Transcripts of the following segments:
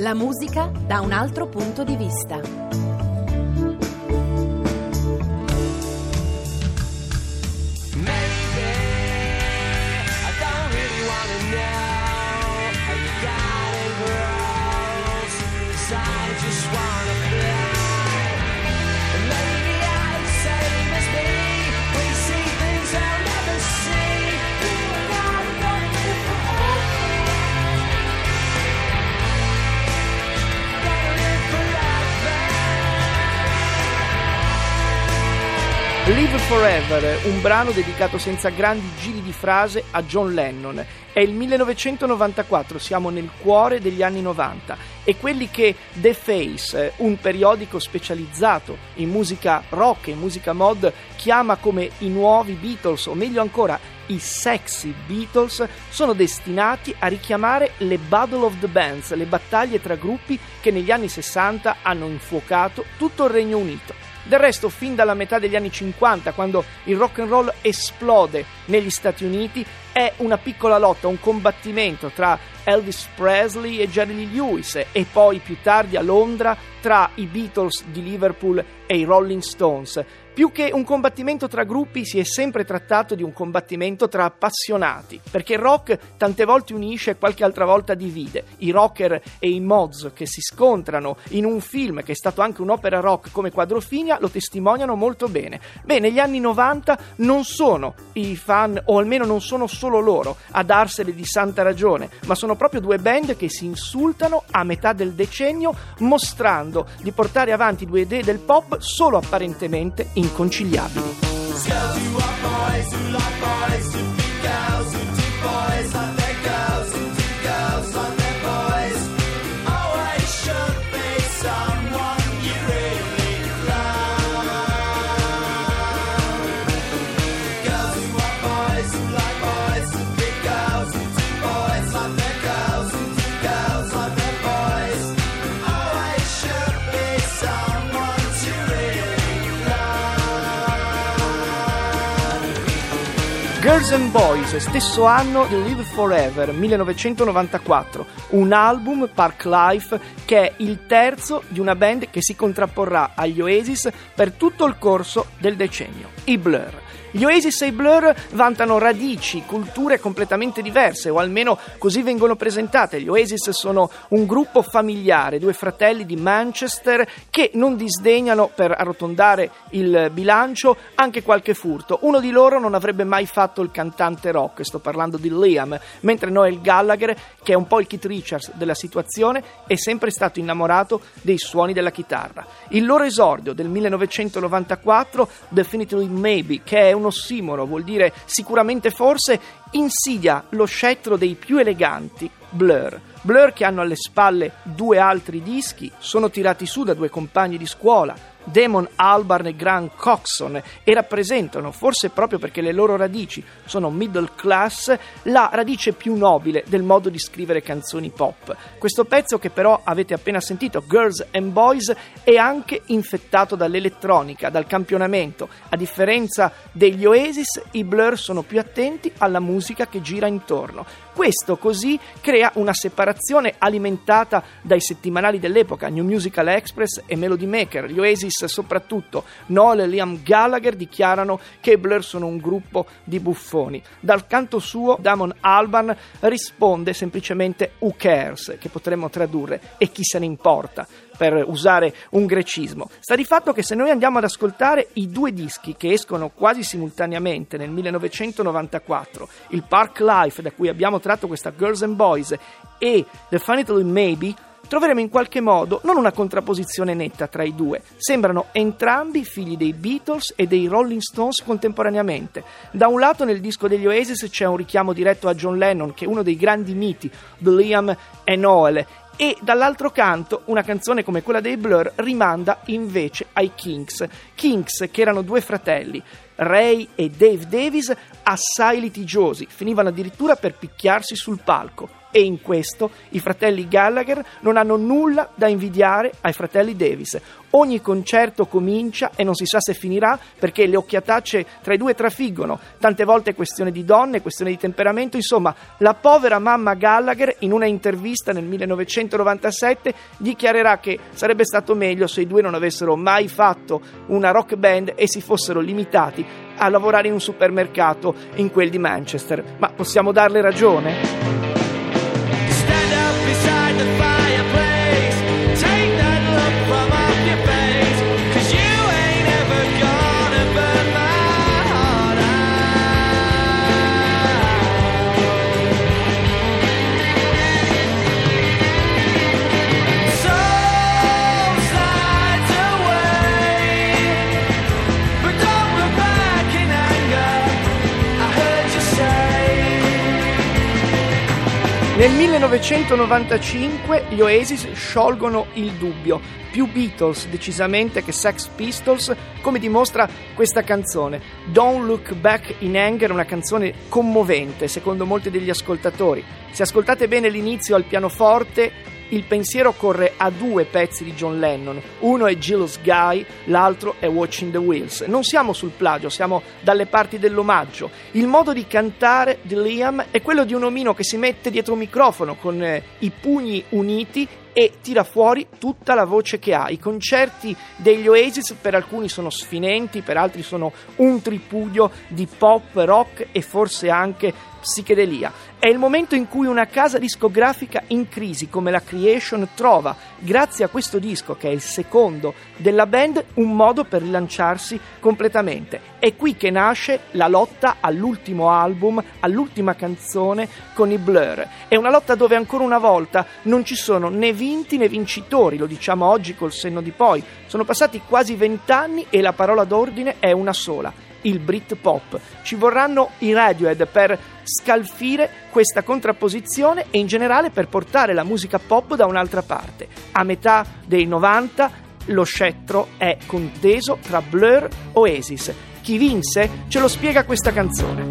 La musica da un altro punto di vista. Live Forever, un brano dedicato senza grandi giri di frase a John Lennon. È il 1994, siamo nel cuore degli anni 90 e quelli che The Face, un periodico specializzato in musica rock e musica mod, chiama come i nuovi Beatles, o meglio ancora i sexy Beatles, sono destinati a richiamare le Battle of the Bands, le battaglie tra gruppi che negli anni 60 hanno infuocato tutto il Regno Unito. Del resto, fin dalla metà degli anni 50, quando il rock and roll esplode negli Stati Uniti, è una piccola lotta, un combattimento tra Elvis Presley e Jerry Lewis e poi più tardi a Londra tra i Beatles di Liverpool e i Rolling Stones. Più che un combattimento tra gruppi si è sempre trattato di un combattimento tra appassionati, perché il rock tante volte unisce e qualche altra volta divide. I rocker e i mods che si scontrano in un film che è stato anche un'opera rock come Quadrofinia lo testimoniano molto bene. Beh, negli anni 90 non sono i fan, o almeno non sono solo loro, a darsene di santa ragione, ma sono proprio due band che si insultano a metà del decennio mostrando di portare avanti due idee del pop solo apparentemente inconciliabili. Girls and Boys, stesso anno di Live Forever, 1994, un album, Park Life, che è il terzo di una band che si contrapporrà agli Oasis per tutto il corso del decennio, i Blur. Gli Oasis e i Blur vantano radici, culture completamente diverse, o almeno così vengono presentate. Gli Oasis sono un gruppo familiare, due fratelli di Manchester che non disdegnano per arrotondare il bilancio anche qualche furto. Uno di loro non avrebbe mai fatto il cantante rock, sto parlando di Liam, mentre Noel Gallagher, che è un po' il Keith Richards della situazione, è sempre stato innamorato dei suoni della chitarra. Il loro esordio del 1994, Definitely Maybe, che è un un ossimoro, vuol dire sicuramente forse, insidia lo scettro dei più eleganti Blur. Blur che hanno alle spalle due altri dischi, sono tirati su da due compagni di scuola, Damon Albarn e Grant Coxon e rappresentano, forse proprio perché le loro radici sono middle class, la radice più nobile del modo di scrivere canzoni pop. Questo pezzo che però avete appena sentito, Girls and Boys, è anche infettato dall'elettronica, dal campionamento. A differenza degli Oasis, i Blur sono più attenti alla musica che gira intorno. Questo così crea una separazione alimentata dai settimanali dell'epoca, New Musical Express e Melody Maker. Gli Oasis, soprattutto Noel e Liam Gallagher, dichiarano che i Blur sono un gruppo di buffoni. Dal canto suo, Damon Alban risponde semplicemente Who cares, che potremmo tradurre e chi se ne importa per usare un grecismo. Sta di fatto che se noi andiamo ad ascoltare i due dischi che escono quasi simultaneamente nel 1994, il Park Life da cui abbiamo tratto questa Girls and Boys e The Funny Little Maybe, troveremo in qualche modo non una contrapposizione netta tra i due. Sembrano entrambi figli dei Beatles e dei Rolling Stones contemporaneamente. Da un lato nel disco degli Oasis c'è un richiamo diretto a John Lennon, che è uno dei grandi miti di Liam e Noel, e dall'altro canto una canzone come quella dei Blur rimanda invece ai Kinks. Kinks che erano due fratelli, Ray e Dave Davis, assai litigiosi, finivano addirittura per picchiarsi sul palco. E in questo i fratelli Gallagher non hanno nulla da invidiare ai fratelli Davis. Ogni concerto comincia e non si sa se finirà perché le occhiatacce tra i due trafiggono. Tante volte è questione di donne, questione di temperamento. Insomma, la povera mamma Gallagher in una intervista nel 1997 dichiarerà che sarebbe stato meglio se i due non avessero mai fatto una rock band e si fossero limitati a lavorare in un supermercato in quel di Manchester. Ma possiamo darle ragione? Nel 1995 gli Oasis sciolgono il dubbio, più Beatles decisamente che Sex Pistols, come dimostra questa canzone. Don't Look Back in Anger, una canzone commovente secondo molti degli ascoltatori. Se ascoltate bene l'inizio al pianoforte, il pensiero corre a due pezzi di John Lennon. Uno è Jealous Guy, l'altro è Watching the Wheels. Non siamo sul plagio, siamo dalle parti dell'omaggio. Il modo di cantare di Liam è quello di un omino che si mette dietro un microfono con eh, i pugni uniti e tira fuori tutta la voce che ha. I concerti degli Oasis per alcuni sono sfinenti, per altri sono un tripudio di pop, rock e forse anche psichedelia. È il momento in cui una casa discografica in crisi come la Creation trova, grazie a questo disco che è il secondo della band, un modo per rilanciarsi completamente. È qui che nasce la lotta all'ultimo album, all'ultima canzone con i Blur. È una lotta dove ancora una volta non ci sono né vinti né vincitori, lo diciamo oggi col senno di poi. Sono passati quasi vent'anni e la parola d'ordine è una sola il Britpop. Ci vorranno i Radiohead per scalfire questa contrapposizione e in generale per portare la musica pop da un'altra parte. A metà dei 90 lo scettro è conteso tra Blur e Oasis. Chi vinse ce lo spiega questa canzone.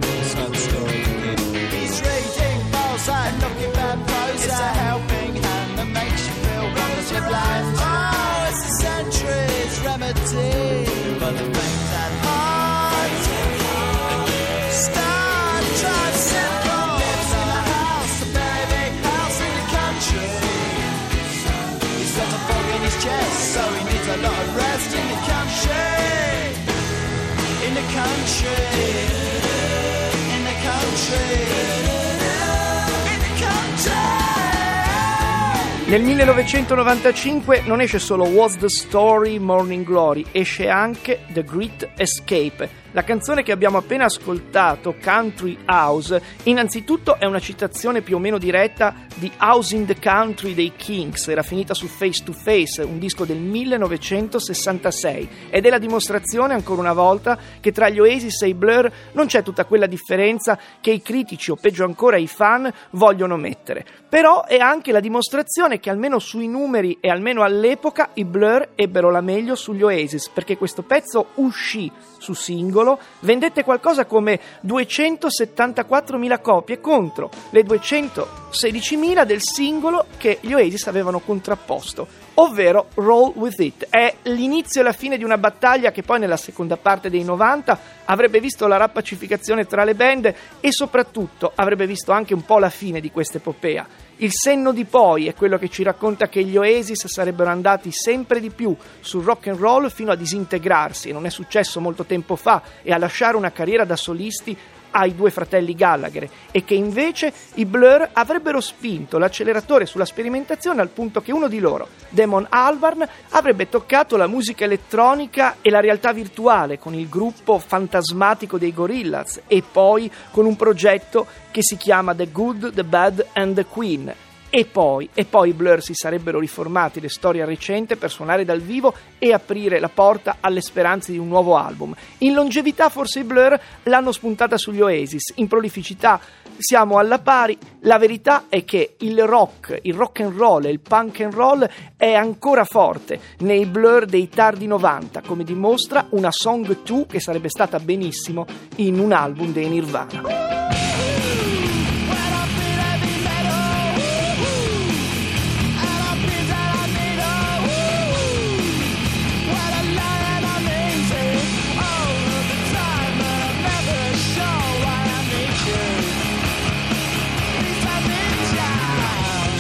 Nel 1995 non esce solo What's the Story Morning Glory, esce anche The Great Escape, la canzone che abbiamo appena ascoltato, Country House, innanzitutto è una citazione più o meno diretta di House in the Country dei Kings, era finita su Face to Face, un disco del 1966, ed è la dimostrazione ancora una volta che tra gli Oasis e i Blur non c'è tutta quella differenza che i critici o peggio ancora i fan vogliono mettere. Però è anche la dimostrazione che almeno sui numeri e almeno all'epoca i Blur ebbero la meglio sugli Oasis, perché questo pezzo uscì su singolo singolo vendette qualcosa come 274.000 copie contro le 216.000 del singolo che gli Oasis avevano contrapposto, ovvero Roll With It. È l'inizio e la fine di una battaglia che poi nella seconda parte dei 90 avrebbe visto la rappacificazione tra le band e soprattutto avrebbe visto anche un po' la fine di questa epopea. Il senno di poi è quello che ci racconta che gli Oasis sarebbero andati sempre di più sul rock and roll fino a disintegrarsi, non è successo molto tempo fa, e a lasciare una carriera da solisti ai due fratelli Gallagher e che invece i Blur avrebbero spinto l'acceleratore sulla sperimentazione al punto che uno di loro, Damon Albarn, avrebbe toccato la musica elettronica e la realtà virtuale con il gruppo fantasmatico dei Gorillaz e poi con un progetto che si chiama The Good, The Bad and The Queen e poi, e poi i Blur si sarebbero riformati le storie recente per suonare dal vivo e aprire la porta alle speranze di un nuovo album. In longevità forse i Blur l'hanno spuntata sugli Oasis, in prolificità siamo alla pari. La verità è che il rock, il rock and roll e il punk and roll è ancora forte nei Blur dei tardi 90, come dimostra una Song 2 che sarebbe stata benissimo in un album dei Nirvana.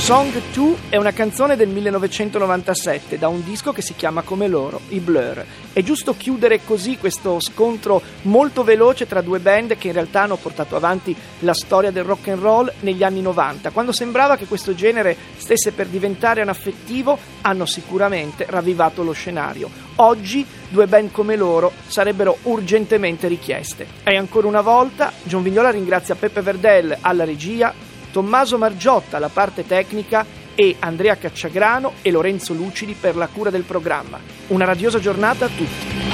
Song 2 è una canzone del 1997 da un disco che si chiama come loro, i Blur. È giusto chiudere così questo scontro molto veloce tra due band che in realtà hanno portato avanti la storia del rock and roll negli anni 90. Quando sembrava che questo genere stesse per diventare anaffettivo, hanno sicuramente ravvivato lo scenario. Oggi due band come loro sarebbero urgentemente richieste. E ancora una volta John Vignola ringrazia Peppe Verdel alla regia, Tommaso Margiotta alla parte tecnica e Andrea Cacciagrano e Lorenzo Lucidi per la cura del programma. Una radiosa giornata a tutti.